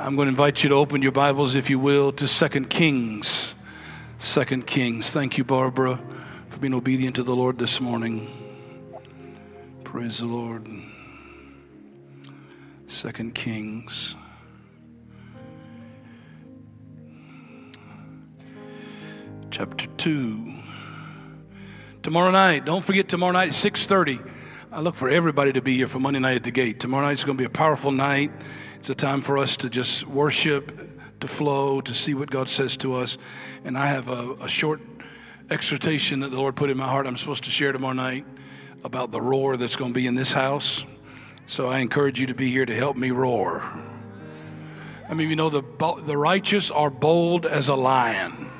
I'm going to invite you to open your Bibles, if you will, to Second Kings. Second Kings. Thank you, Barbara, for being obedient to the Lord this morning. Praise the Lord. Second Kings. Chapter 2. Tomorrow night, don't forget tomorrow night at 6:30. I look for everybody to be here for Monday night at the gate. Tomorrow night is going to be a powerful night. It's a time for us to just worship, to flow, to see what God says to us. And I have a, a short exhortation that the Lord put in my heart I'm supposed to share tomorrow night about the roar that's going to be in this house. So I encourage you to be here to help me roar. I mean, you know, the, the righteous are bold as a lion.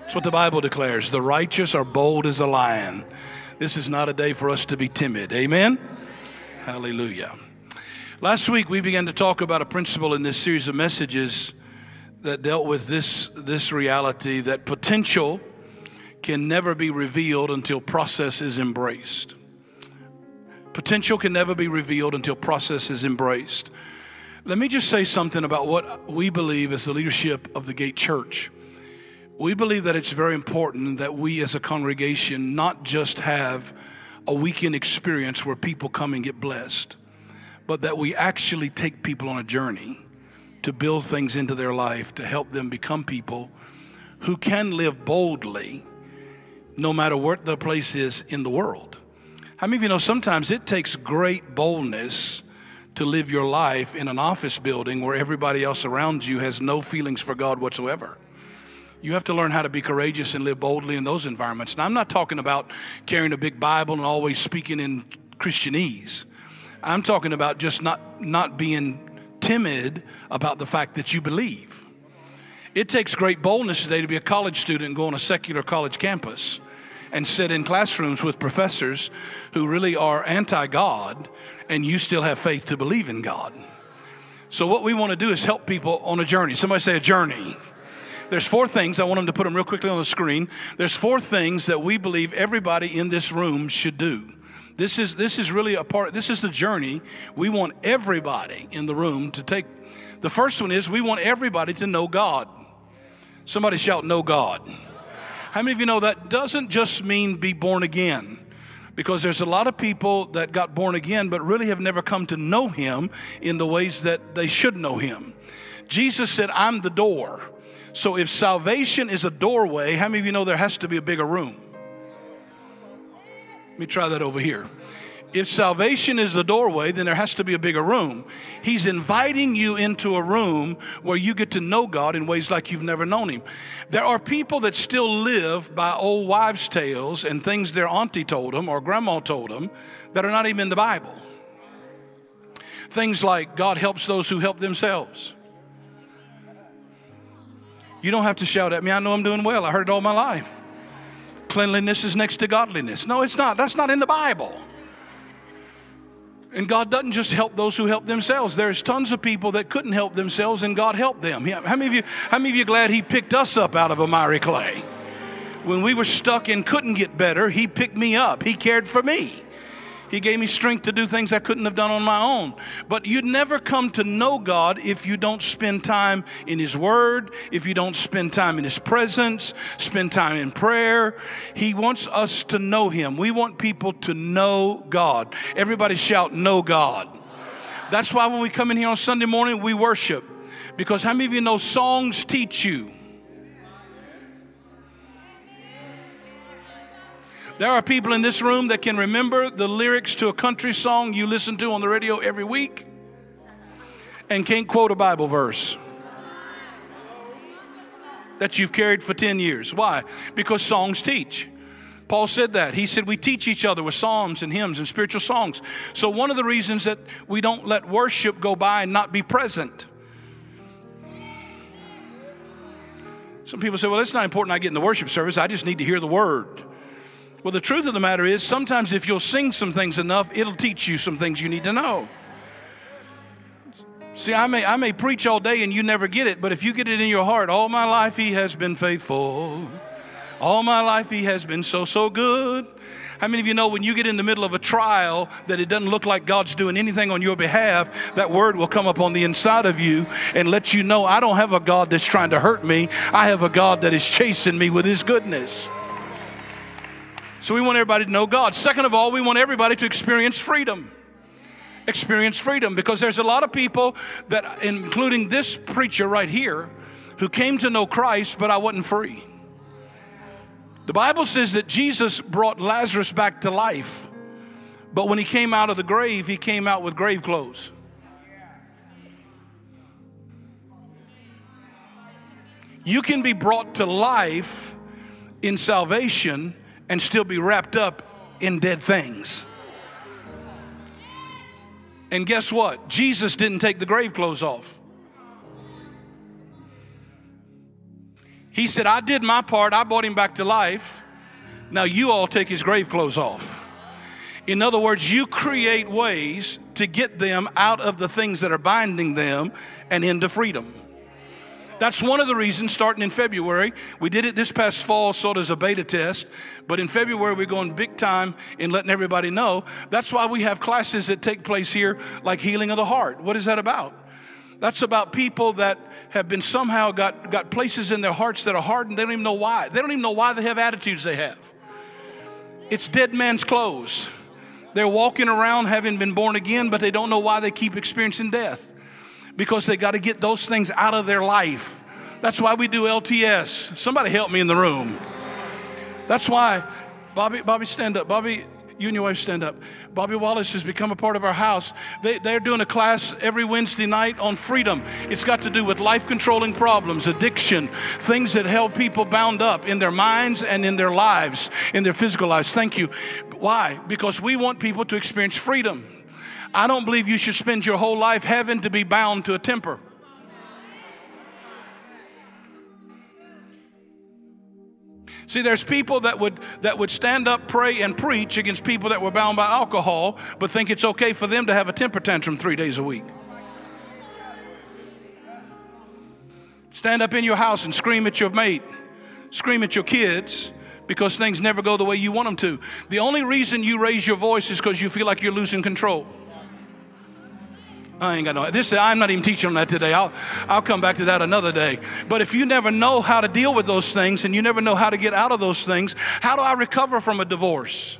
That's what the Bible declares. The righteous are bold as a lion. This is not a day for us to be timid. Amen? Hallelujah. Last week, we began to talk about a principle in this series of messages that dealt with this, this reality that potential can never be revealed until process is embraced. Potential can never be revealed until process is embraced. Let me just say something about what we believe as the leadership of the Gate Church. We believe that it's very important that we as a congregation not just have a weekend experience where people come and get blessed but that we actually take people on a journey to build things into their life to help them become people who can live boldly no matter what the place is in the world. How many of you know sometimes it takes great boldness to live your life in an office building where everybody else around you has no feelings for God whatsoever? You have to learn how to be courageous and live boldly in those environments. Now, I'm not talking about carrying a big Bible and always speaking in Christianese. I'm talking about just not, not being timid about the fact that you believe. It takes great boldness today to be a college student and go on a secular college campus and sit in classrooms with professors who really are anti God, and you still have faith to believe in God. So, what we want to do is help people on a journey. Somebody say a journey. There's four things, I want them to put them real quickly on the screen. There's four things that we believe everybody in this room should do. This is, this is really a part, this is the journey we want everybody in the room to take. The first one is we want everybody to know God. Somebody shout, Know God. How many of you know that doesn't just mean be born again? Because there's a lot of people that got born again but really have never come to know Him in the ways that they should know Him. Jesus said, I'm the door. So if salvation is a doorway, how many of you know there has to be a bigger room? Let me try that over here. If salvation is the doorway, then there has to be a bigger room. He's inviting you into a room where you get to know God in ways like you've never known Him. There are people that still live by old wives' tales and things their auntie told them or grandma told them that are not even in the Bible. Things like God helps those who help themselves. You don't have to shout at me. I know I'm doing well. I heard it all my life cleanliness is next to godliness. No, it's not. That's not in the Bible. And God doesn't just help those who help themselves. There's tons of people that couldn't help themselves, and God helped them. How many of you? How many of you glad He picked us up out of a miry clay? When we were stuck and couldn't get better, He picked me up. He cared for me. He gave me strength to do things I couldn't have done on my own. But you'd never come to know God if you don't spend time in His Word, if you don't spend time in His presence, spend time in prayer. He wants us to know Him. We want people to know God. Everybody shout, Know God. That's why when we come in here on Sunday morning, we worship. Because how many of you know songs teach you? There are people in this room that can remember the lyrics to a country song you listen to on the radio every week and can't quote a Bible verse that you've carried for 10 years. Why? Because songs teach. Paul said that. He said we teach each other with psalms and hymns and spiritual songs. So, one of the reasons that we don't let worship go by and not be present. Some people say, well, it's not important I get in the worship service. I just need to hear the word. Well, the truth of the matter is, sometimes if you'll sing some things enough, it'll teach you some things you need to know. See, I may, I may preach all day and you never get it, but if you get it in your heart, all my life he has been faithful. All my life, He has been so, so good. How many of you know when you get in the middle of a trial that it doesn't look like God's doing anything on your behalf, that word will come up on the inside of you and let you know I don't have a God that's trying to hurt me. I have a God that is chasing me with His goodness. So we want everybody to know God. Second of all, we want everybody to experience freedom. Experience freedom because there's a lot of people that, including this preacher right here, who came to know Christ, but I wasn't free. The Bible says that Jesus brought Lazarus back to life, but when he came out of the grave, he came out with grave clothes. You can be brought to life in salvation and still be wrapped up in dead things. And guess what? Jesus didn't take the grave clothes off. He said, I did my part. I brought him back to life. Now you all take his grave clothes off. In other words, you create ways to get them out of the things that are binding them and into freedom. That's one of the reasons, starting in February, we did it this past fall sort of as a beta test, but in February we're going big time in letting everybody know. That's why we have classes that take place here, like healing of the heart. What is that about? That's about people that have been somehow got, got places in their hearts that are hardened. They don't even know why. They don't even know why they have attitudes they have. It's dead man's clothes. They're walking around having been born again, but they don't know why they keep experiencing death. Because they got to get those things out of their life. That's why we do LTS. Somebody help me in the room. That's why, Bobby, Bobby, stand up. Bobby, you and your wife stand up. Bobby Wallace has become a part of our house. They, they're doing a class every Wednesday night on freedom. It's got to do with life controlling problems, addiction, things that help people bound up in their minds and in their lives, in their physical lives. Thank you. Why? Because we want people to experience freedom. I don't believe you should spend your whole life having to be bound to a temper. See, there's people that would that would stand up, pray, and preach against people that were bound by alcohol, but think it's okay for them to have a temper tantrum three days a week. Stand up in your house and scream at your mate, scream at your kids because things never go the way you want them to. The only reason you raise your voice is because you feel like you're losing control. I ain't got no. This I'm not even teaching on that today. I'll I'll come back to that another day. But if you never know how to deal with those things and you never know how to get out of those things, how do I recover from a divorce?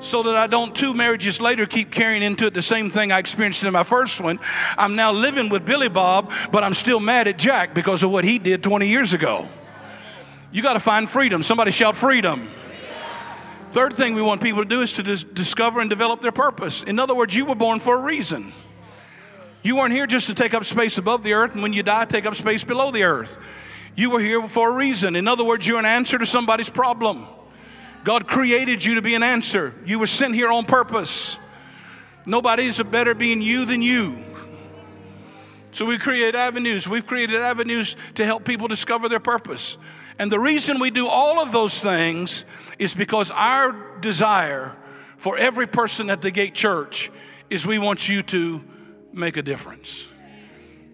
So that I don't two marriages later keep carrying into it the same thing I experienced in my first one. I'm now living with Billy Bob, but I'm still mad at Jack because of what he did 20 years ago. You got to find freedom. Somebody shout freedom. Third thing we want people to do is to dis- discover and develop their purpose. In other words, you were born for a reason. You weren't here just to take up space above the earth, and when you die, take up space below the earth. You were here for a reason. In other words, you're an answer to somebody's problem. God created you to be an answer. You were sent here on purpose. Nobody's a better being you than you. So we create avenues. We've created avenues to help people discover their purpose. And the reason we do all of those things is because our desire for every person at the Gate Church is we want you to make a difference.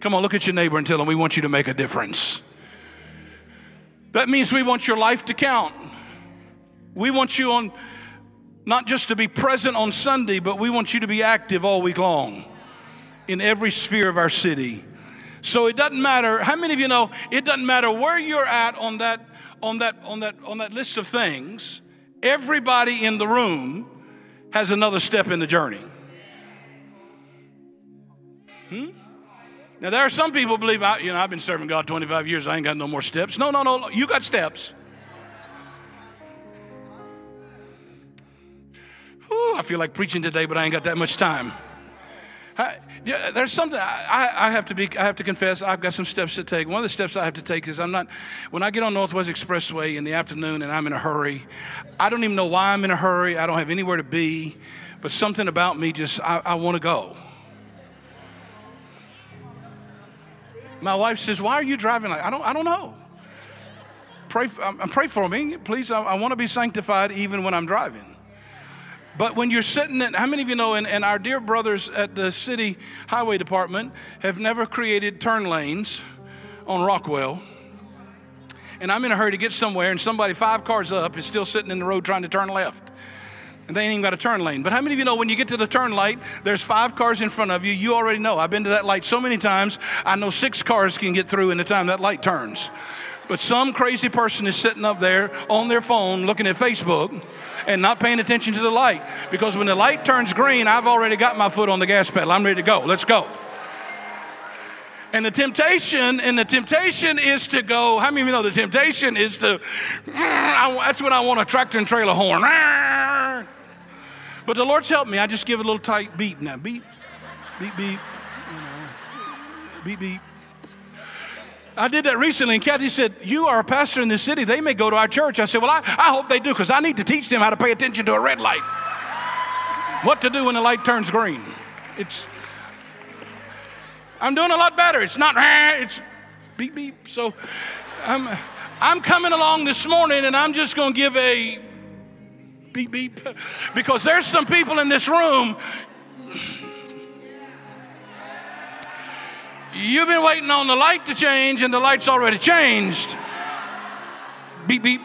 Come on, look at your neighbor and tell them we want you to make a difference. That means we want your life to count. We want you on not just to be present on Sunday, but we want you to be active all week long in every sphere of our city. So it doesn't matter how many of you know it doesn't matter where you're at on that on that on that on that list of things. Everybody in the room has another step in the journey. Hmm? Now there are some people believe I, you know, I've been serving God 25 years. I ain't got no more steps. No, no, no. You got steps. Whew, I feel like preaching today, but I ain't got that much time. I, yeah, there's something I, I, have to be. I have to confess. I've got some steps to take. One of the steps I have to take is I'm not. When I get on Northwest Expressway in the afternoon and I'm in a hurry, I don't even know why I'm in a hurry. I don't have anywhere to be, but something about me just I, I want to go. My wife says, "Why are you driving like I don't? I don't know. Pray, um, pray for me, please. I, I want to be sanctified even when I'm driving." But when you're sitting in, how many of you know, and, and our dear brothers at the city highway department have never created turn lanes on Rockwell. and I'm in a hurry to get somewhere, and somebody five cars up is still sitting in the road trying to turn left. And they ain't even got a turn lane. But how many of you know when you get to the turn light, there's five cars in front of you? You already know. I've been to that light so many times, I know six cars can get through in the time that light turns. But some crazy person is sitting up there on their phone looking at Facebook and not paying attention to the light. Because when the light turns green, I've already got my foot on the gas pedal. I'm ready to go. Let's go. And the temptation, and the temptation is to go. How many of you know the temptation is to? Mm, that's when I want a tractor and trailer horn. But the Lord's helped me. I just give it a little tight beep now. Beep, beep, beep. You know, beep, beep. I did that recently, and Kathy said, You are a pastor in this city. They may go to our church. I said, Well, I, I hope they do because I need to teach them how to pay attention to a red light. what to do when the light turns green. It's, I'm doing a lot better. It's not, it's beep, beep. So I'm, I'm coming along this morning, and I'm just going to give a beep, beep. Because there's some people in this room. You've been waiting on the light to change, and the light's already changed. Beep, beep.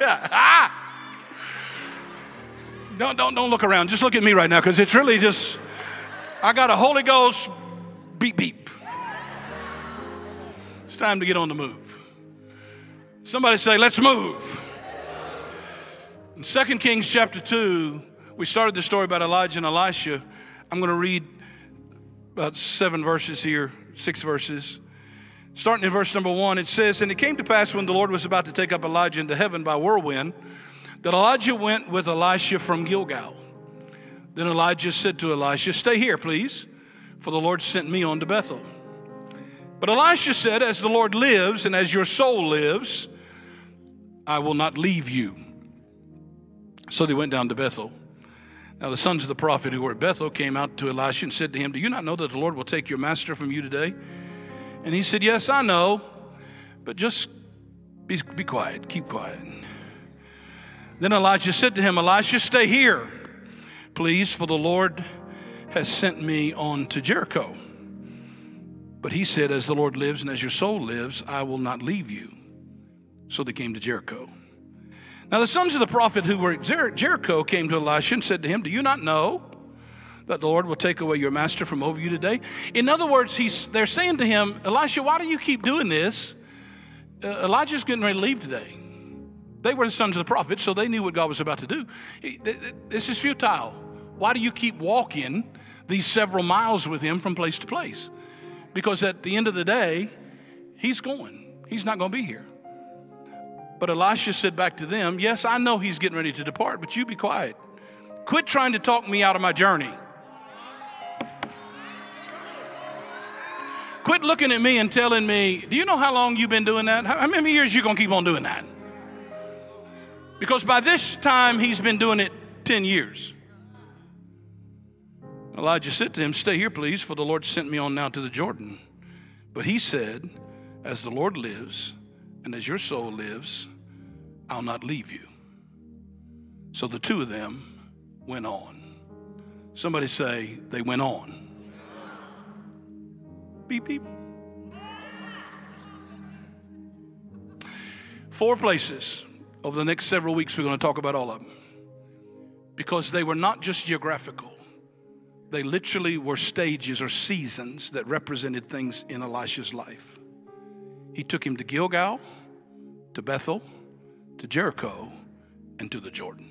ah! Don't, don't, don't look around. Just look at me right now because it's really just, I got a Holy Ghost beep, beep. It's time to get on the move. Somebody say, let's move. In 2 Kings chapter 2, we started the story about Elijah and Elisha. I'm going to read about seven verses here, six verses. Starting in verse number one, it says, And it came to pass when the Lord was about to take up Elijah into heaven by whirlwind, that Elijah went with Elisha from Gilgal. Then Elijah said to Elisha, Stay here, please, for the Lord sent me on to Bethel. But Elisha said, As the Lord lives and as your soul lives, I will not leave you. So they went down to Bethel. Now the sons of the prophet who were at Bethel came out to Elisha and said to him, Do you not know that the Lord will take your master from you today? And he said, Yes, I know, but just be, be quiet, keep quiet. Then Elijah said to him, Elisha, stay here, please, for the Lord has sent me on to Jericho. But he said, As the Lord lives and as your soul lives, I will not leave you. So they came to Jericho. Now, the sons of the prophet who were at Jer- Jericho came to Elisha and said to him, Do you not know that the Lord will take away your master from over you today? In other words, he's, they're saying to him, Elisha, why do you keep doing this? Uh, Elijah's getting ready to leave today. They were the sons of the prophet, so they knew what God was about to do. He, this is futile. Why do you keep walking these several miles with him from place to place? Because at the end of the day, he's going. He's not going to be here. But Elisha said back to them, Yes, I know he's getting ready to depart, but you be quiet. Quit trying to talk me out of my journey. Quit looking at me and telling me, Do you know how long you've been doing that? How many years you going to keep on doing that? Because by this time, he's been doing it 10 years. Elijah said to him, Stay here, please, for the Lord sent me on now to the Jordan. But he said, As the Lord lives, and as your soul lives, I'll not leave you. So the two of them went on. Somebody say, they went on. Beep, beep. Four places over the next several weeks, we're going to talk about all of them. Because they were not just geographical, they literally were stages or seasons that represented things in Elisha's life. He took him to Gilgal, to Bethel, to Jericho, and to the Jordan.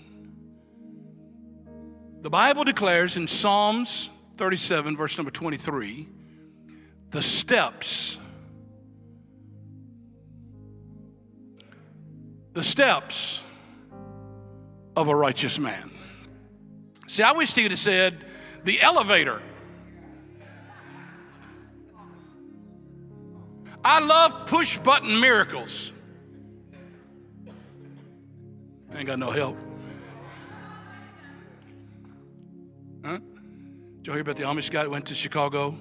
The Bible declares in Psalms 37, verse number 23, the steps, the steps of a righteous man. See, I wish he would have said the elevator. I love push button miracles. I ain't got no help. Huh? Did y'all hear about the Amish guy that went to Chicago?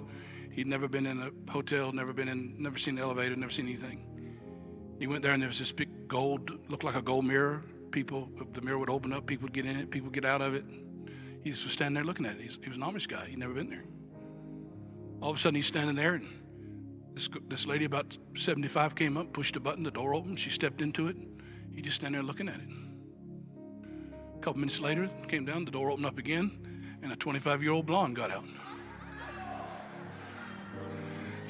He'd never been in a hotel, never been in, never seen an elevator, never seen anything. He went there and there was this big gold, looked like a gold mirror. People, the mirror would open up, people would get in it, people would get out of it. He just was standing there looking at it. He's, he was an Amish guy. He'd never been there. All of a sudden, he's standing there, and This, this lady, about 75, came up, pushed a button, the door opened, she stepped into it. He just standing there looking at it. A couple minutes later, came down, the door opened up again, and a 25 year old blonde got out.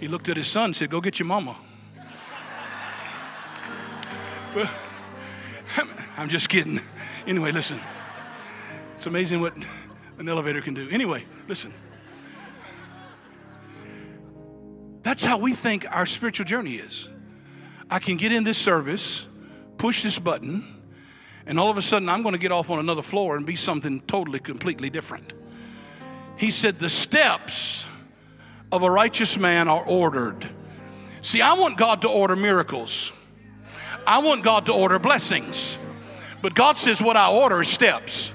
He looked at his son and said, Go get your mama. well, I'm just kidding. Anyway, listen. It's amazing what an elevator can do. Anyway, listen. That's how we think our spiritual journey is. I can get in this service, push this button, and all of a sudden I'm going to get off on another floor and be something totally, completely different. He said, The steps of a righteous man are ordered. See, I want God to order miracles, I want God to order blessings. But God says, What I order is steps.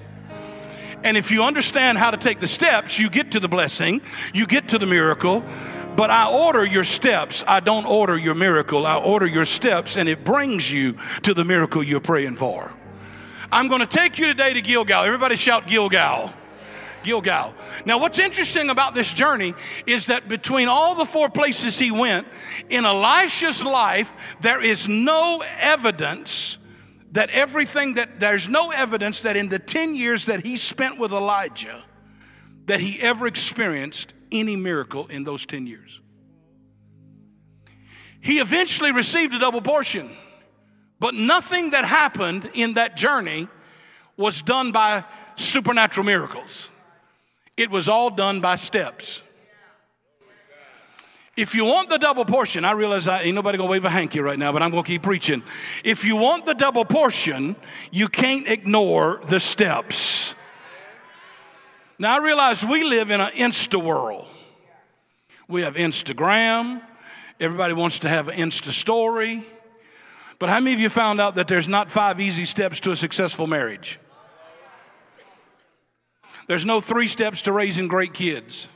And if you understand how to take the steps, you get to the blessing, you get to the miracle. But I order your steps. I don't order your miracle. I order your steps, and it brings you to the miracle you're praying for. I'm going to take you today to Gilgal. Everybody shout Gilgal. Gilgal. Now, what's interesting about this journey is that between all the four places he went, in Elisha's life, there is no evidence that everything that there's no evidence that in the 10 years that he spent with Elijah, that he ever experienced any miracle in those 10 years. He eventually received a double portion, but nothing that happened in that journey was done by supernatural miracles. It was all done by steps. If you want the double portion, I realize I, ain't nobody gonna wave a hanky right now, but I'm gonna keep preaching. If you want the double portion, you can't ignore the steps. Now, I realize we live in an Insta world. We have Instagram, everybody wants to have an Insta story. But how many of you found out that there's not five easy steps to a successful marriage? There's no three steps to raising great kids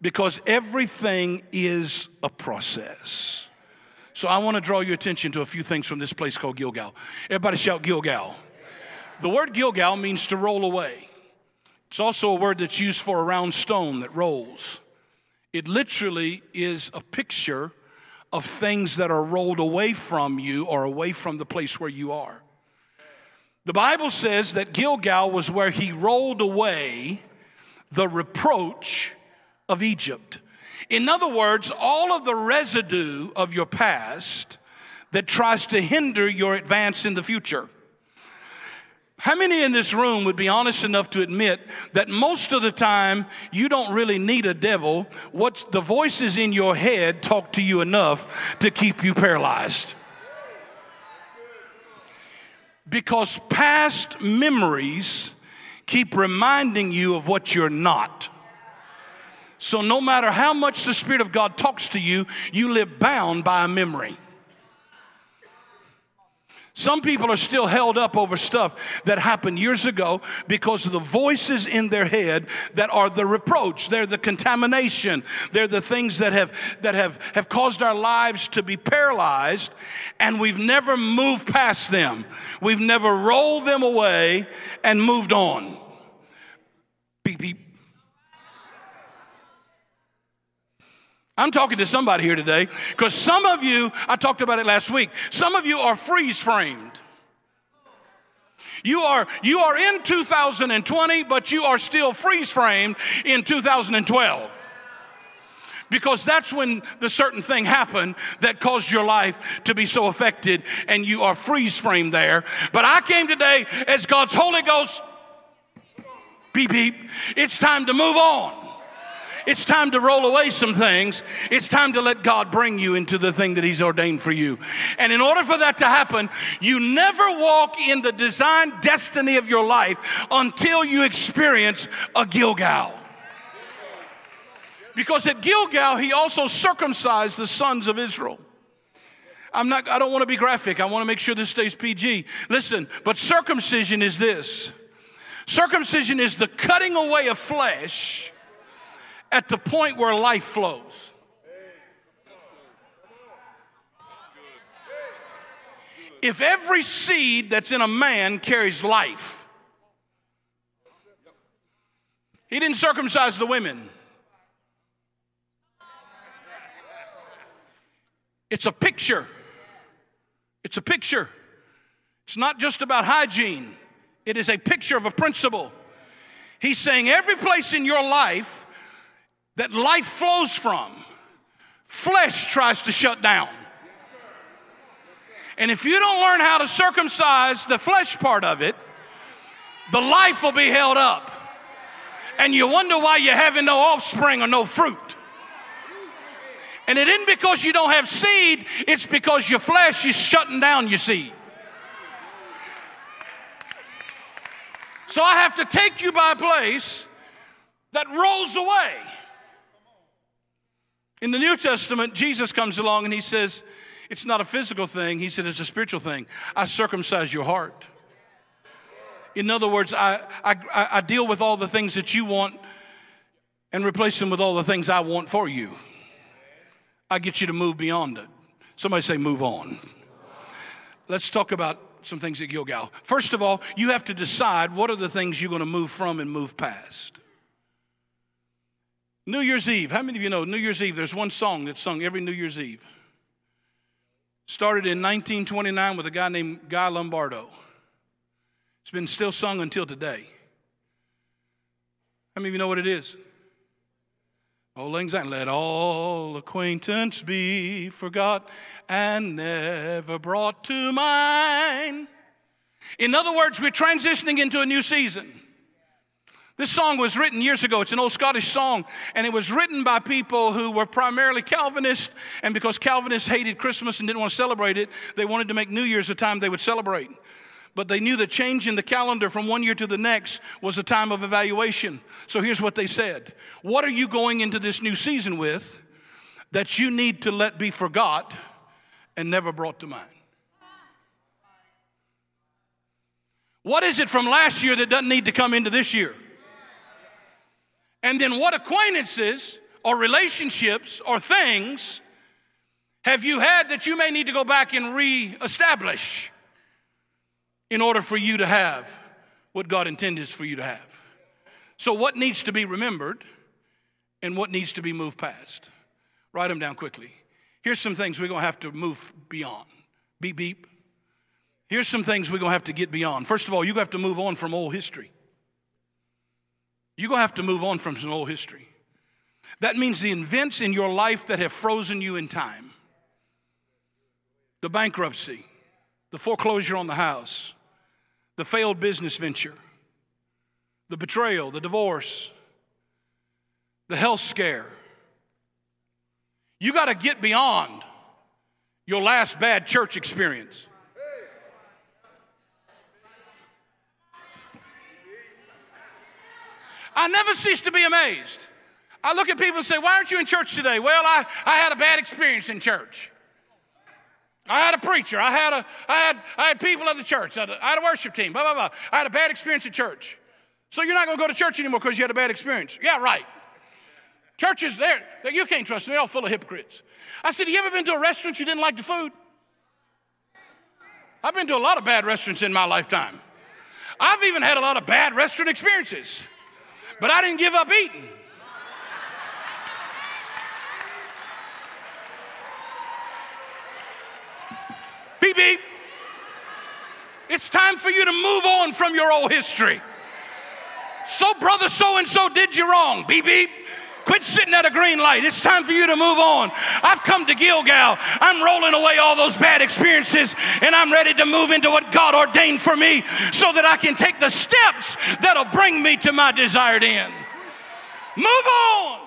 because everything is a process. So I want to draw your attention to a few things from this place called Gilgal. Everybody shout Gilgal. The word Gilgal means to roll away. It's also a word that's used for a round stone that rolls. It literally is a picture of things that are rolled away from you or away from the place where you are. The Bible says that Gilgal was where he rolled away the reproach of Egypt. In other words, all of the residue of your past that tries to hinder your advance in the future. How many in this room would be honest enough to admit that most of the time you don't really need a devil? What's the voices in your head talk to you enough to keep you paralyzed? Because past memories keep reminding you of what you're not. So, no matter how much the Spirit of God talks to you, you live bound by a memory. Some people are still held up over stuff that happened years ago because of the voices in their head that are the reproach. They're the contamination. They're the things that have, that have, have caused our lives to be paralyzed and we've never moved past them. We've never rolled them away and moved on. Beep, beep. I'm talking to somebody here today because some of you, I talked about it last week, some of you are freeze framed. You are, you are in 2020, but you are still freeze framed in 2012 because that's when the certain thing happened that caused your life to be so affected and you are freeze framed there. But I came today as God's Holy Ghost. Beep, beep. It's time to move on. It's time to roll away some things. It's time to let God bring you into the thing that He's ordained for you. And in order for that to happen, you never walk in the design destiny of your life until you experience a Gilgal. Because at Gilgal, he also circumcised the sons of Israel. I'm not, I don't want to be graphic. I want to make sure this stays PG. Listen, but circumcision is this circumcision is the cutting away of flesh at the point where life flows. If every seed that's in a man carries life, he didn't circumcise the women. It's a picture. It's a picture. It's not just about hygiene, it is a picture of a principle. He's saying every place in your life that life flows from, flesh tries to shut down. And if you don't learn how to circumcise the flesh part of it, the life will be held up. And you wonder why you're having no offspring or no fruit. And it isn't because you don't have seed, it's because your flesh is shutting down your seed. So I have to take you by a place that rolls away. In the New Testament, Jesus comes along and he says, It's not a physical thing. He said, It's a spiritual thing. I circumcise your heart. In other words, I, I, I deal with all the things that you want and replace them with all the things I want for you. I get you to move beyond it. Somebody say, Move on. Let's talk about some things at Gilgal. First of all, you have to decide what are the things you're going to move from and move past. New Year's Eve. How many of you know New Year's Eve? There's one song that's sung every New Year's Eve. Started in 1929 with a guy named Guy Lombardo. It's been still sung until today. How many of you know what it is? Auld Lang Syne, let all acquaintance be forgot and never brought to mind. In other words, we're transitioning into a new season. This song was written years ago. It's an old Scottish song, and it was written by people who were primarily Calvinist. And because Calvinists hated Christmas and didn't want to celebrate it, they wanted to make New Year's a time they would celebrate but they knew the change in the calendar from one year to the next was a time of evaluation. So here's what they said What are you going into this new season with that you need to let be forgot and never brought to mind? What is it from last year that doesn't need to come into this year? And then what acquaintances or relationships or things have you had that you may need to go back and re-establish? in order for you to have what God intended for you to have. So, what needs to be remembered and what needs to be moved past? Write them down quickly. Here's some things we're going to have to move beyond. Beep, beep. Here's some things we're going to have to get beyond. First of all, you have to move on from old history. You're going to have to move on from some old history. That means the events in your life that have frozen you in time the bankruptcy, the foreclosure on the house, the failed business venture, the betrayal, the divorce, the health scare. You got to get beyond your last bad church experience. I never cease to be amazed. I look at people and say, Why aren't you in church today? Well, I, I had a bad experience in church. I had a preacher. I had, a, I had, I had people at the church. I had, a, I had a worship team. Blah, blah, blah. I had a bad experience at church. So you're not going to go to church anymore because you had a bad experience. Yeah, right. Churches there, you can't trust them. They're all full of hypocrites. I said, Have you ever been to a restaurant you didn't like the food? I've been to a lot of bad restaurants in my lifetime. I've even had a lot of bad restaurant experiences, but I didn't give up eating. Beep, beep. It's time for you to move on from your old history. So, brother so and so did you wrong. Beep, beep. Quit sitting at a green light. It's time for you to move on. I've come to Gilgal. I'm rolling away all those bad experiences and I'm ready to move into what God ordained for me so that I can take the steps that'll bring me to my desired end. Move on.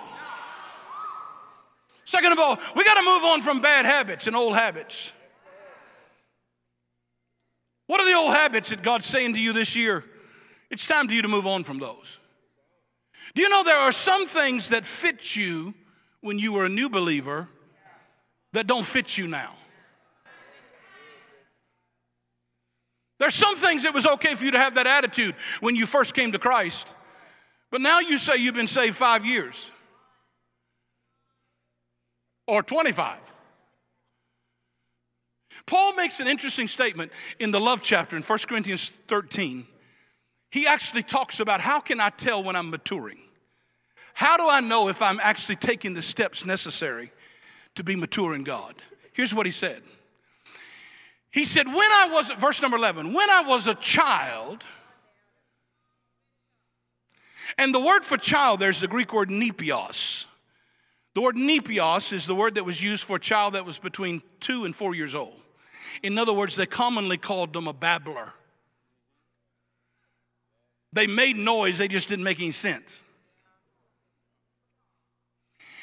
Second of all, we got to move on from bad habits and old habits. What are the old habits that God's saying to you this year? It's time for you to move on from those. Do you know there are some things that fit you when you were a new believer that don't fit you now? There's some things it was okay for you to have that attitude when you first came to Christ. But now you say you've been saved five years or 25. Paul makes an interesting statement in the love chapter in 1 Corinthians 13. He actually talks about how can I tell when I'm maturing? How do I know if I'm actually taking the steps necessary to be mature in God? Here's what he said. He said, When I was, verse number 11, when I was a child, and the word for child, there's the Greek word nepios. The word nepios is the word that was used for a child that was between two and four years old. In other words, they commonly called them a babbler. They made noise, they just didn't make any sense.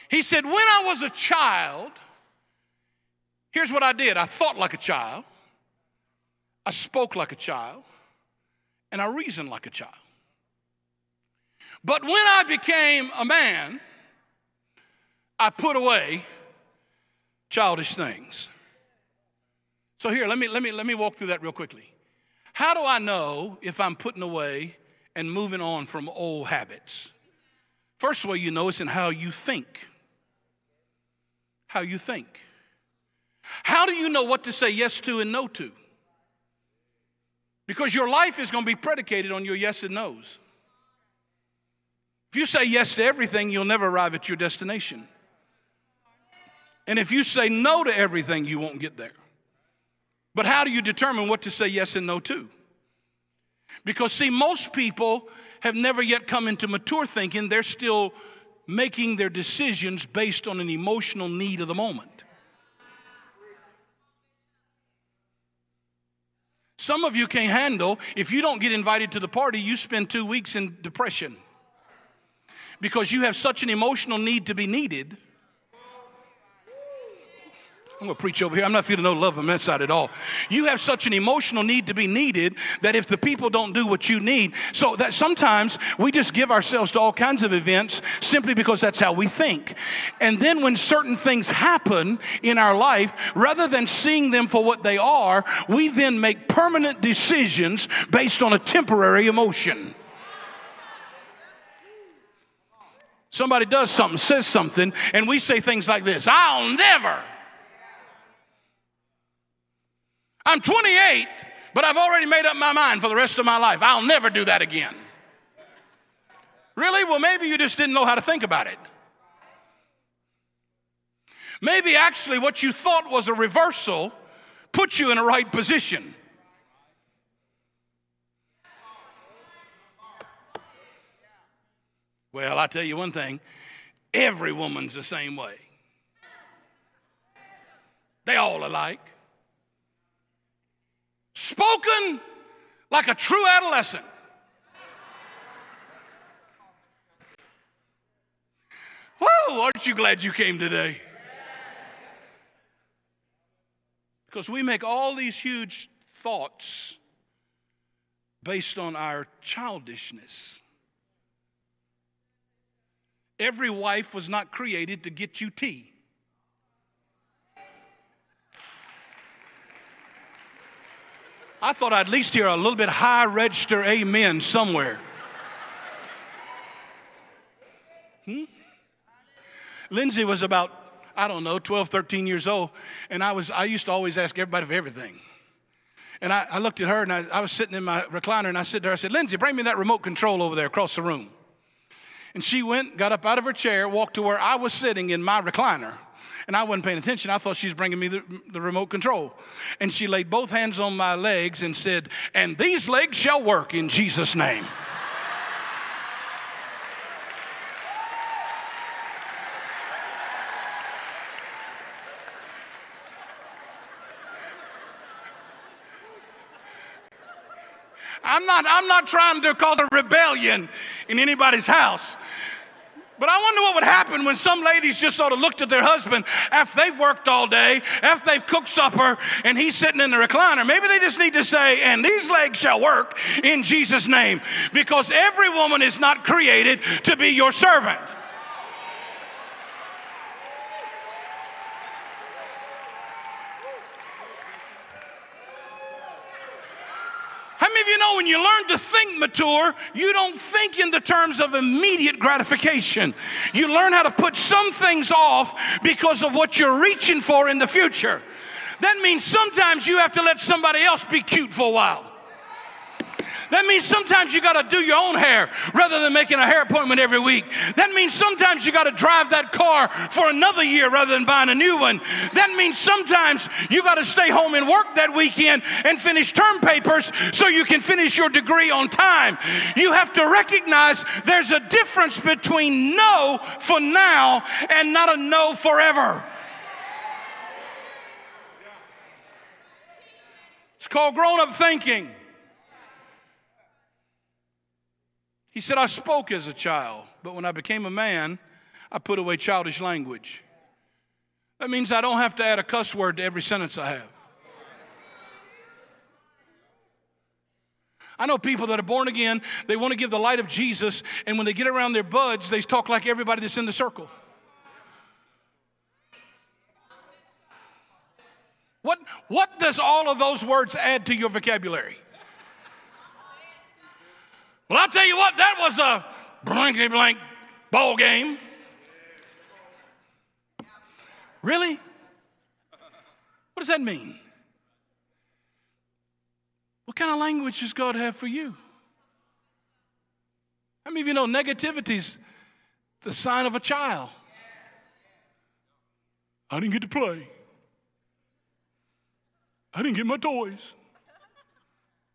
He said, When I was a child, here's what I did I thought like a child, I spoke like a child, and I reasoned like a child. But when I became a man, I put away childish things. So here, let me let me let me walk through that real quickly. How do I know if I'm putting away and moving on from old habits? First all, you know in how you think. How you think. How do you know what to say yes to and no to? Because your life is going to be predicated on your yes and no's. If you say yes to everything, you'll never arrive at your destination. And if you say no to everything, you won't get there. But how do you determine what to say yes and no to? Because, see, most people have never yet come into mature thinking. They're still making their decisions based on an emotional need of the moment. Some of you can't handle, if you don't get invited to the party, you spend two weeks in depression because you have such an emotional need to be needed I'm going to preach over here. I'm not feeling no love on that side at all. You have such an emotional need to be needed that if the people don't do what you need, so that sometimes we just give ourselves to all kinds of events simply because that's how we think. And then when certain things happen in our life, rather than seeing them for what they are, we then make permanent decisions based on a temporary emotion. Somebody does something, says something, and we say things like this I'll never I'm 28, but I've already made up my mind for the rest of my life. I'll never do that again. Really? Well, maybe you just didn't know how to think about it. Maybe actually what you thought was a reversal put you in a right position. Well, I tell you one thing every woman's the same way. They all alike spoken like a true adolescent. Whoa, aren't you glad you came today? Because we make all these huge thoughts based on our childishness. Every wife was not created to get you tea. I thought I'd at least hear a little bit high register amen somewhere. Hmm? Lindsay was about, I don't know, 12, 13 years old, and I was I used to always ask everybody for everything. And I, I looked at her and I, I was sitting in my recliner and I said to her, I said, Lindsay, bring me that remote control over there across the room. And she went, got up out of her chair, walked to where I was sitting in my recliner and I wasn't paying attention. I thought she was bringing me the, the remote control. And she laid both hands on my legs and said, And these legs shall work in Jesus' name. I'm not, I'm not trying to cause a rebellion in anybody's house. But I wonder what would happen when some ladies just sort of looked at their husband after they've worked all day, after they've cooked supper, and he's sitting in the recliner. Maybe they just need to say, and these legs shall work in Jesus' name. Because every woman is not created to be your servant. know when you learn to think mature, you don't think in the terms of immediate gratification. You learn how to put some things off because of what you're reaching for in the future. That means sometimes you have to let somebody else be cute for a while. That means sometimes you got to do your own hair rather than making a hair appointment every week. That means sometimes you got to drive that car for another year rather than buying a new one. That means sometimes you got to stay home and work that weekend and finish term papers so you can finish your degree on time. You have to recognize there's a difference between no for now and not a no forever. It's called grown up thinking. He said, I spoke as a child, but when I became a man, I put away childish language. That means I don't have to add a cuss word to every sentence I have. I know people that are born again, they want to give the light of Jesus, and when they get around their buds, they talk like everybody that's in the circle. What, what does all of those words add to your vocabulary? Well, I'll tell you what, that was a blankety blank ball game. Really? What does that mean? What kind of language does God have for you? How many of you know negativity's the sign of a child? I didn't get to play. I didn't get my toys.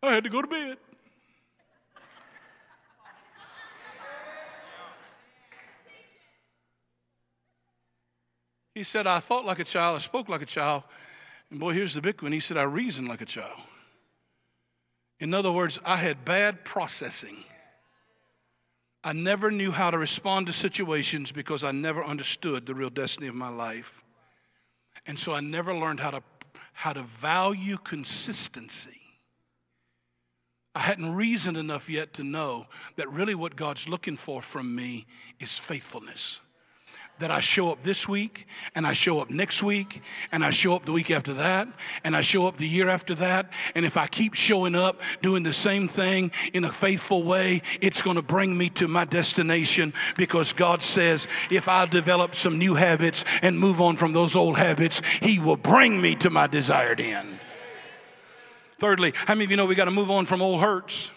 I had to go to bed. He said, I thought like a child, I spoke like a child. And boy, here's the big one. He said, I reasoned like a child. In other words, I had bad processing. I never knew how to respond to situations because I never understood the real destiny of my life. And so I never learned how to, how to value consistency. I hadn't reasoned enough yet to know that really what God's looking for from me is faithfulness that I show up this week, and I show up next week, and I show up the week after that, and I show up the year after that. And if I keep showing up doing the same thing in a faithful way, it's going to bring me to my destination because God says if I develop some new habits and move on from those old habits, He will bring me to my desired end. Thirdly, how many of you know we got to move on from old hurts?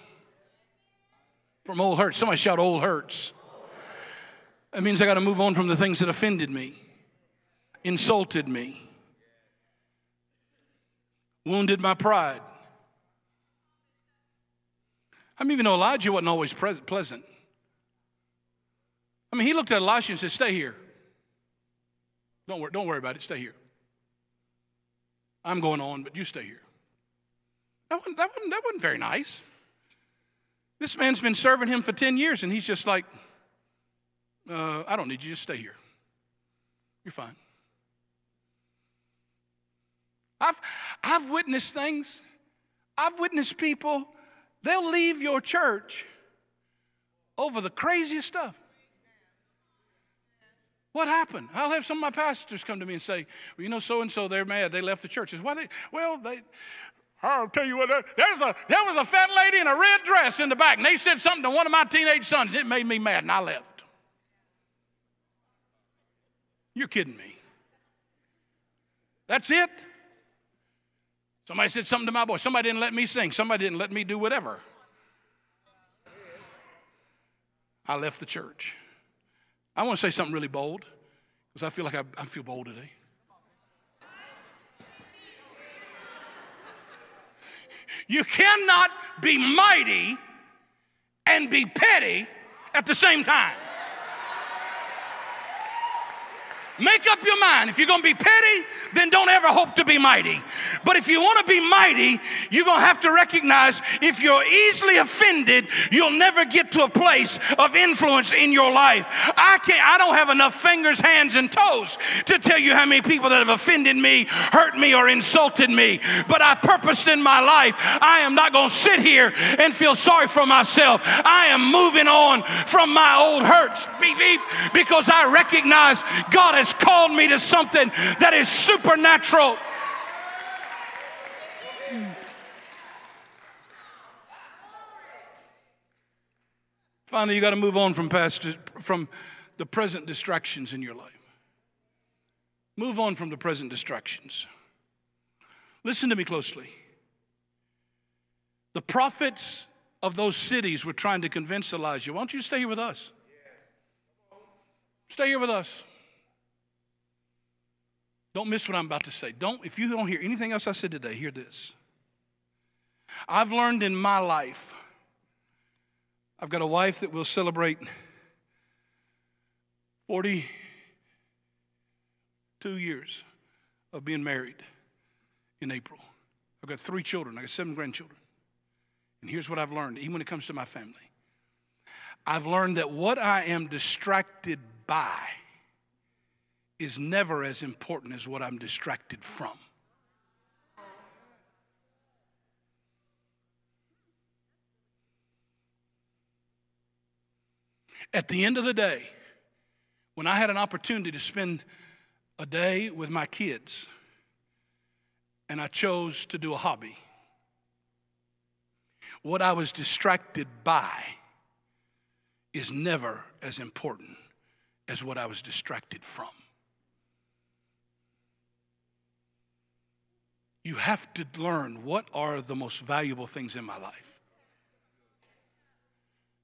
From old hurts. Somebody shout, old hurts. That means I got to move on from the things that offended me, insulted me, wounded my pride. I mean, even know Elijah wasn't always pleasant? I mean, he looked at Elisha and said, Stay here. Don't worry, don't worry about it. Stay here. I'm going on, but you stay here. That wasn't, that wasn't, that wasn't very nice. This man's been serving him for 10 years, and he's just like, uh, I don't need you, just stay here. You're fine. I've, I've witnessed things. I've witnessed people, they'll leave your church over the craziest stuff. What happened? I'll have some of my pastors come to me and say, well, you know, so and so, they're mad. They left the church. Why they? Well, they. I'll tell you what. There's a there was a fat lady in a red dress in the back, and they said something to one of my teenage sons. It made me mad, and I left. You're kidding me. That's it? Somebody said something to my boy. Somebody didn't let me sing. Somebody didn't let me do whatever. I left the church. I want to say something really bold because I feel like I, I feel bold today. You cannot be mighty and be petty at the same time. Make up your mind. If you're going to be petty, then don't ever hope to be mighty. But if you want to be mighty, you're going to have to recognize if you're easily offended, you'll never get to a place of influence in your life. I can't, I don't have enough fingers, hands, and toes to tell you how many people that have offended me, hurt me, or insulted me. But I purposed in my life, I am not going to sit here and feel sorry for myself. I am moving on from my old hurts, beep, beep, because I recognize God has has called me to something that is supernatural. Finally, you got to move on from past from the present distractions in your life. Move on from the present distractions. Listen to me closely. The prophets of those cities were trying to convince Elijah, why don't you stay here with us? Stay here with us. Don't miss what I'm about to say. Don't, if you don't hear anything else I said today, hear this. I've learned in my life, I've got a wife that will celebrate 42 years of being married in April. I've got three children, I've got seven grandchildren. And here's what I've learned, even when it comes to my family I've learned that what I am distracted by is never as important as what I'm distracted from. At the end of the day, when I had an opportunity to spend a day with my kids, and I chose to do a hobby, what I was distracted by is never as important as what I was distracted from. You have to learn what are the most valuable things in my life.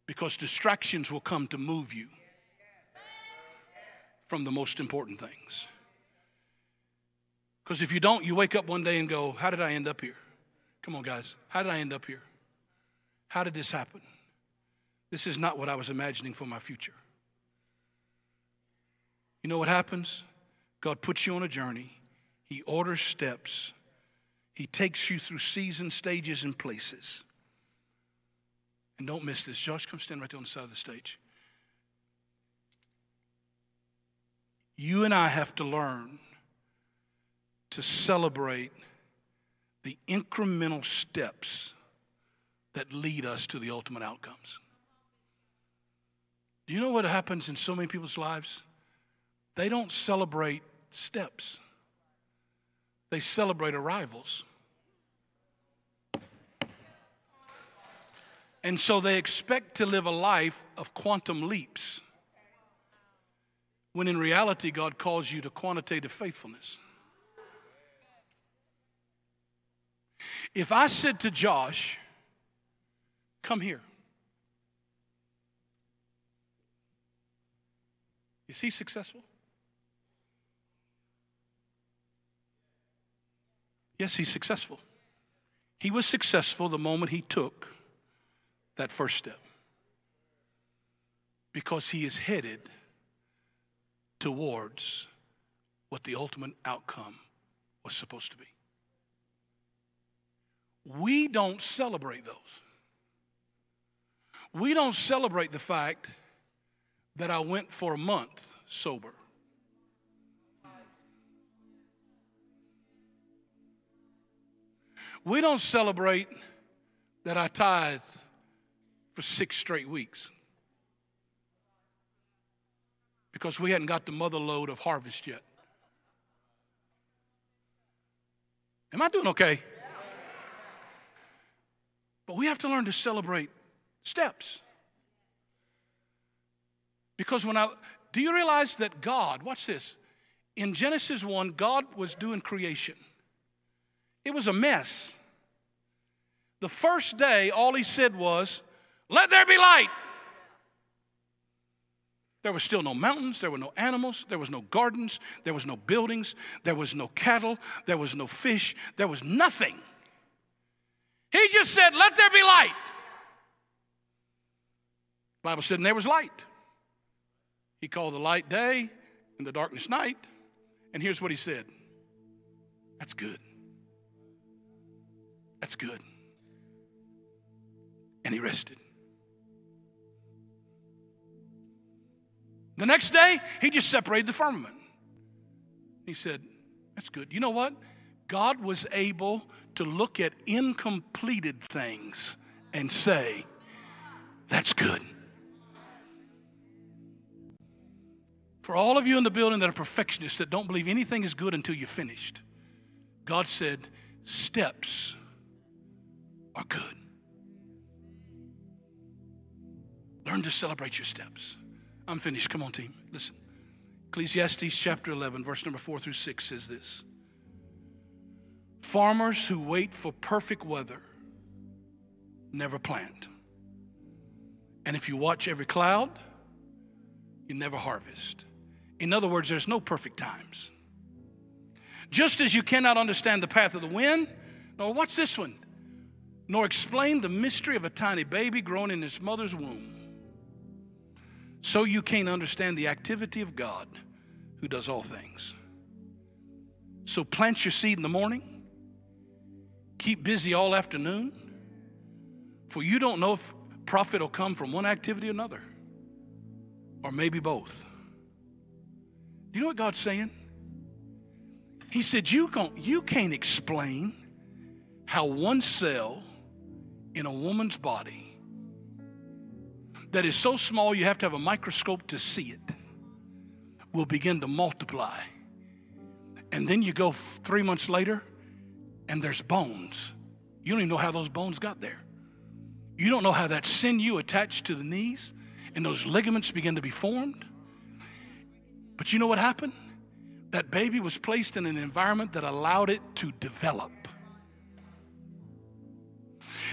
Because distractions will come to move you from the most important things. Because if you don't, you wake up one day and go, How did I end up here? Come on, guys. How did I end up here? How did this happen? This is not what I was imagining for my future. You know what happens? God puts you on a journey, He orders steps, He takes you through seasons, stages, and places. And don't miss this. Josh, come stand right there on the side of the stage. You and I have to learn to celebrate the incremental steps that lead us to the ultimate outcomes. Do you know what happens in so many people's lives? They don't celebrate steps, they celebrate arrivals. And so they expect to live a life of quantum leaps, when in reality, God calls you to quantitative faithfulness. If I said to Josh, Come here. Is he successful? Yes, he's successful. He was successful the moment he took that first step because he is headed towards what the ultimate outcome was supposed to be. We don't celebrate those. We don't celebrate the fact that I went for a month sober. We don't celebrate that I tithe for six straight weeks because we hadn't got the mother lode of harvest yet. Am I doing okay? But we have to learn to celebrate steps. Because when I, do you realize that God, watch this, in Genesis 1, God was doing creation. It was a mess. The first day, all he said was, Let there be light. There was still no mountains, there were no animals, there was no gardens, there was no buildings, there was no cattle, there was no fish, there was nothing. He just said, Let there be light. The Bible said, and there was light. He called the light day and the darkness night. And here's what he said That's good. That's good. And he rested. The next day, he just separated the firmament. He said, That's good. You know what? God was able to look at incompleted things and say, That's good. For all of you in the building that are perfectionists that don't believe anything is good until you're finished, God said, Steps are good. Learn to celebrate your steps. I'm finished. Come on, team. Listen. Ecclesiastes chapter 11, verse number 4 through 6 says this Farmers who wait for perfect weather never plant, And if you watch every cloud, you never harvest. In other words, there's no perfect times. Just as you cannot understand the path of the wind, nor watch this one, nor explain the mystery of a tiny baby growing in its mother's womb, so you can't understand the activity of God who does all things. So plant your seed in the morning, keep busy all afternoon, for you don't know if profit will come from one activity or another, or maybe both. Do you know what God's saying? He said, You can't, you can't explain how one cell in a woman's body that is so small you have to have a microscope to see it will begin to multiply. And then you go three months later and there's bones. You don't even know how those bones got there. You don't know how that sinew attached to the knees and those ligaments begin to be formed. But you know what happened? That baby was placed in an environment that allowed it to develop.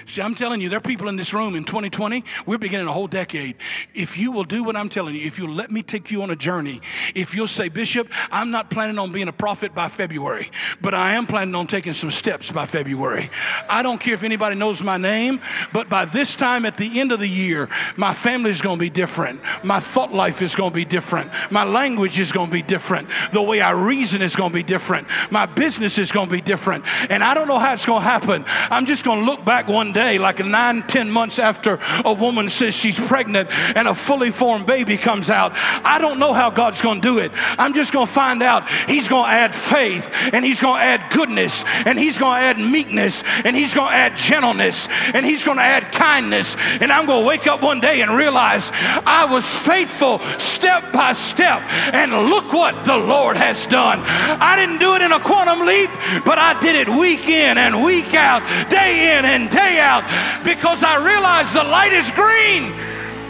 See, I'm telling you, there are people in this room in 2020, we're beginning a whole decade. If you will do what I'm telling you, if you'll let me take you on a journey, if you'll say, Bishop, I'm not planning on being a prophet by February, but I am planning on taking some steps by February. I don't care if anybody knows my name, but by this time at the end of the year, my family is going to be different. My thought life is going to be different. My language is going to be different. The way I reason is going to be different. My business is going to be different. And I don't know how it's going to happen. I'm just going to look back one day day, like nine, ten months after a woman says she's pregnant and a fully formed baby comes out. I don't know how God's going to do it. I'm just going to find out He's going to add faith and He's going to add goodness and He's going to add meekness and He's going to add gentleness and He's going to add kindness. And I'm going to wake up one day and realize I was faithful step by step. And look what the Lord has done. I didn't do it in a quantum leap, but I did it week in and week out, day in and day out because I realize the light is green.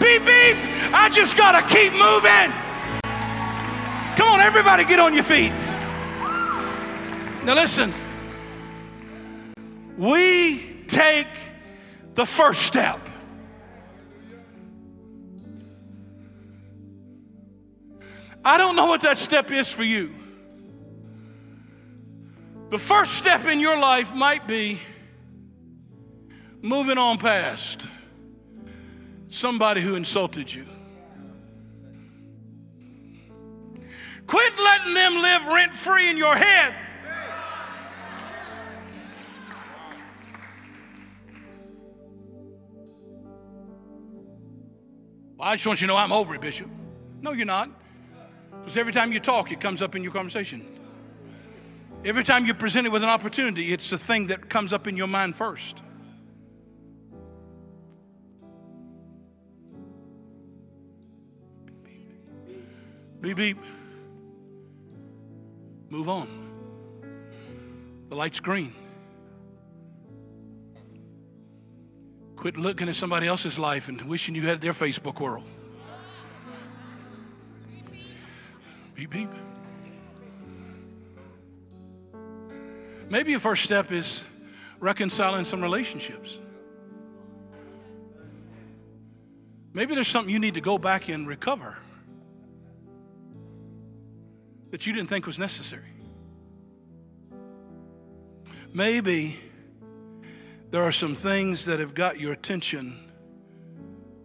Beep, beep. I just got to keep moving. Come on, everybody, get on your feet. Now, listen. We take the first step. I don't know what that step is for you. The first step in your life might be moving on past somebody who insulted you. Quit letting them live rent free in your head. Well, I just want you to know I'm over it, Bishop. No, you're not. Because every time you talk, it comes up in your conversation. Every time you're presented with an opportunity, it's the thing that comes up in your mind first. Beep, beep. Move on. The light's green. Quit looking at somebody else's life and wishing you had their Facebook world. Beep, beep. Maybe your first step is reconciling some relationships. Maybe there's something you need to go back and recover that you didn't think was necessary. Maybe there are some things that have got your attention,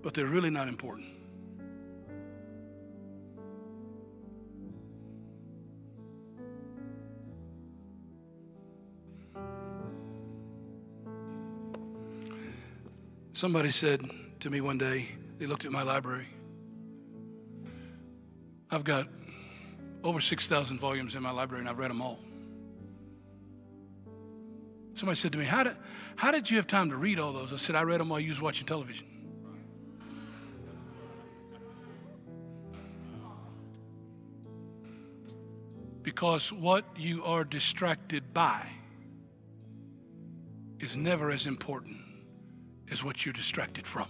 but they're really not important. Somebody said to me one day, they looked at my library. I've got over 6,000 volumes in my library, and I've read them all. Somebody said to me, how did, how did you have time to read all those? I said, I read them while you was watching television. Because what you are distracted by is never as important as what you're distracted from.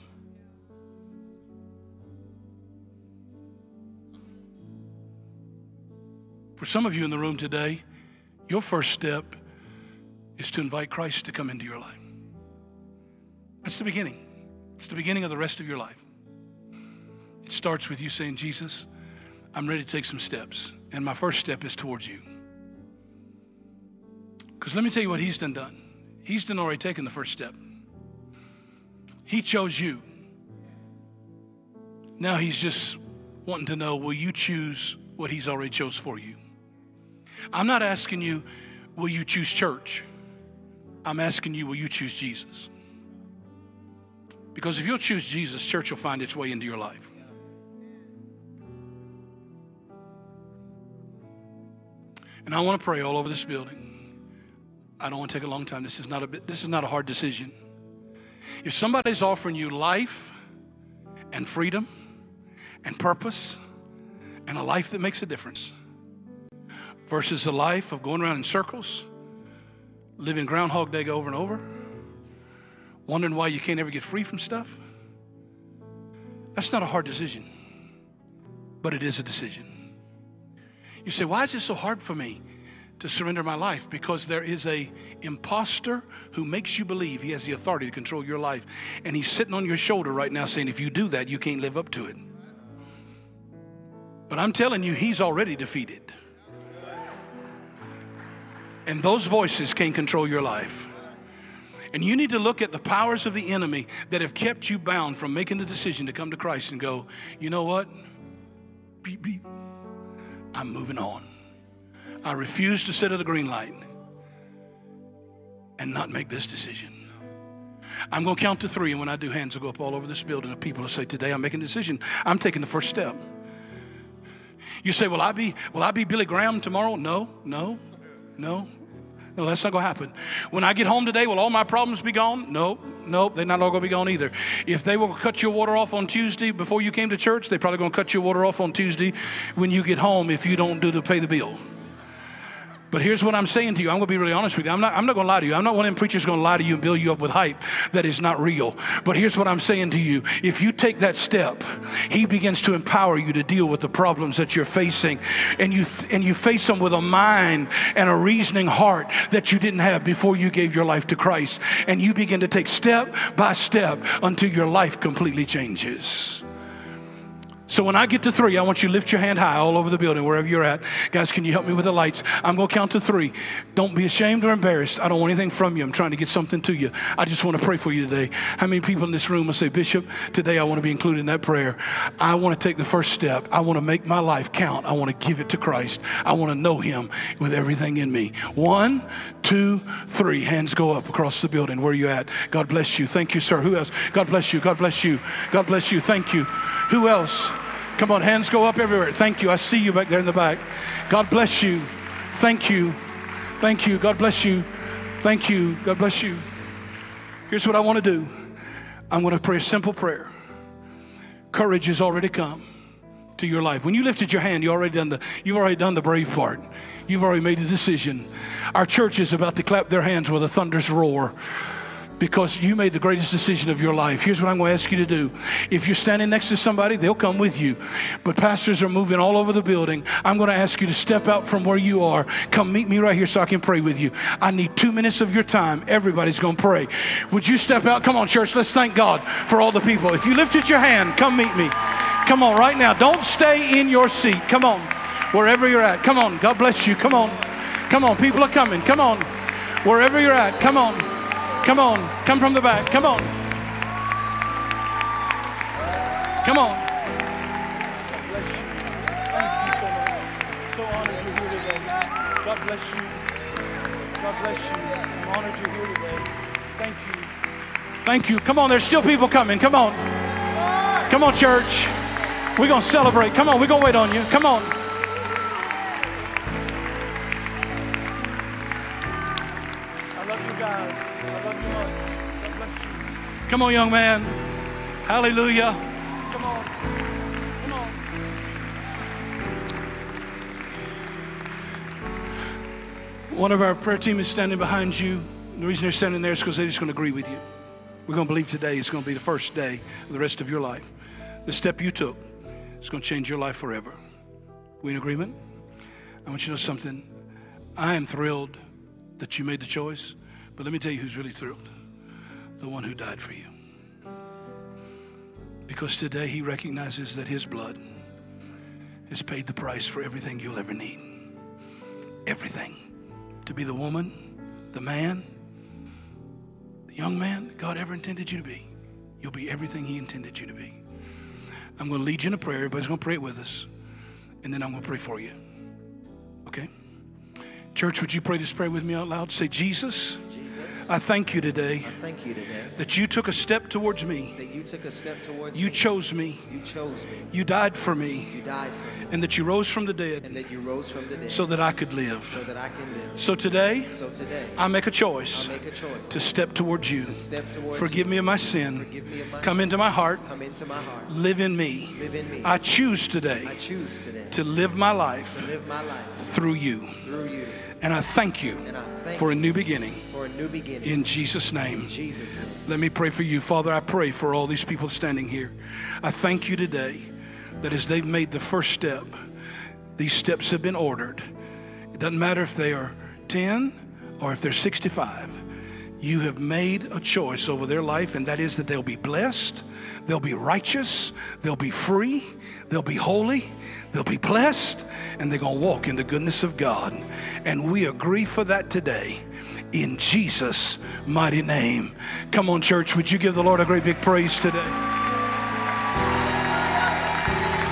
For some of you in the room today, your first step is to invite Christ to come into your life. That's the beginning. It's the beginning of the rest of your life. It starts with you saying, Jesus, I'm ready to take some steps. And my first step is towards you. Because let me tell you what he's done done. He's done already taken the first step. He chose you. Now he's just wanting to know will you choose what he's already chose for you? I'm not asking you, will you choose church? I'm asking you, will you choose Jesus? Because if you'll choose Jesus, church will find its way into your life. And I want to pray all over this building. I don't want to take a long time. This is not a this is not a hard decision. If somebody's offering you life and freedom and purpose and a life that makes a difference versus a life of going around in circles, living Groundhog Day over and over, wondering why you can't ever get free from stuff, that's not a hard decision, but it is a decision. You say, why is it so hard for me to surrender my life? Because there is a impostor who makes you believe he has the authority to control your life. And he's sitting on your shoulder right now saying, if you do that, you can't live up to it. But I'm telling you, he's already defeated. And those voices can't control your life. And you need to look at the powers of the enemy that have kept you bound from making the decision to come to Christ and go, you know what? Beep, beep. I'm moving on. I refuse to sit at the green light and not make this decision. I'm going to count to three, and when I do, hands will go up all over this building, of people will say, Today I'm making a decision. I'm taking the first step. You say, Will I be, will I be Billy Graham tomorrow? No, no, no. No, that's not going to happen. When I get home today, will all my problems be gone? No, no, they're not all going to be gone either. If they will cut your water off on Tuesday before you came to church, they're probably going to cut your water off on Tuesday when you get home if you don't do to pay the bill. But here's what I'm saying to you. I'm going to be really honest with you. I'm not, I'm not going to lie to you. I'm not one of them preachers going to lie to you and build you up with hype that is not real. But here's what I'm saying to you. If you take that step, He begins to empower you to deal with the problems that you're facing. And you, and you face them with a mind and a reasoning heart that you didn't have before you gave your life to Christ. And you begin to take step by step until your life completely changes. So when I get to three, I want you to lift your hand high all over the building, wherever you're at. Guys, can you help me with the lights? I'm going to count to three. Don't be ashamed or embarrassed. I don't want anything from you. I'm trying to get something to you. I just want to pray for you today. How many people in this room will say, Bishop, today I want to be included in that prayer? I want to take the first step. I want to make my life count. I want to give it to Christ. I want to know Him with everything in me. One, two, three. Hands go up across the building. Where are you at? God bless you. Thank you, sir. Who else? God bless you. God bless you. God bless you. Thank you. Who else? Come on, hands go up everywhere. Thank you. I see you back there in the back. God bless you. Thank you. Thank you. God bless you. Thank you. God bless you. Here's what I want to do I'm going to pray a simple prayer. Courage has already come to your life. When you lifted your hand, you already done the you've already done the brave part. You've already made a decision. Our church is about to clap their hands with a thunderous roar because you made the greatest decision of your life. Here's what I'm going to ask you to do. If you're standing next to somebody, they'll come with you. But pastors are moving all over the building. I'm going to ask you to step out from where you are. Come meet me right here so I can pray with you. I need two minutes of your time. Everybody's going to pray. Would you step out? Come on, church. Let's thank God for all the people. If you lifted your hand, come meet me. Come on, right now. Don't stay in your seat. Come on, wherever you're at. Come on. God bless you. Come on. Come on. People are coming. Come on. Wherever you're at. Come on. Come on. Come from the back. Come on. Come on. God bless you. Thank you so much. So honored you're here today. God bless you. God bless you. I'm honored you're here today. Thank you. Thank you. Come on, there's still people coming. Come on. Come on, church. We're going to celebrate. Come on, we're going to wait on you. Come on. Come on, young man. Hallelujah. Come on. Come on. One of our prayer team is standing behind you. The reason they're standing there is because they're just going to agree with you. We're going to believe today is going to be the first day of the rest of your life. The step you took is going to change your life forever. We in agreement? I want you to know something. I am thrilled that you made the choice, but let me tell you who's really thrilled the one who died for you. Because today he recognizes that his blood has paid the price for everything you'll ever need. Everything. To be the woman, the man, the young man God ever intended you to be. You'll be everything he intended you to be. I'm going to lead you in a prayer. Everybody's going to pray it with us. And then I'm going to pray for you. Okay? Church, would you pray this prayer with me out loud? Say, Jesus, Jesus, I thank you today I thank you today that you took a step towards me. that you took a step towards You me. chose me. You chose me. You died for me. You died for me. And that you rose from the dead And that you rose from the dead so that I could so live. that I can live. So today, So today, I make a choice I'll make a choice to step towards you. to step towards Forgive you. me of my sin. Forgive me of my Come sin. into my heart. Come into my heart. Live in me. Live in me. I choose I today choose today to live my to life live my life through you. through you. And I thank you I thank for a new beginning. New beginning. In Jesus' name. In Jesus' name. Let me pray for you. Father, I pray for all these people standing here. I thank you today that as they've made the first step, these steps have been ordered. It doesn't matter if they are 10 or if they're 65. You have made a choice over their life, and that is that they'll be blessed, they'll be righteous, they'll be free, they'll be holy, they'll be blessed, and they're going to walk in the goodness of God. And we agree for that today in Jesus' mighty name. Come on, church, would you give the Lord a great big praise today?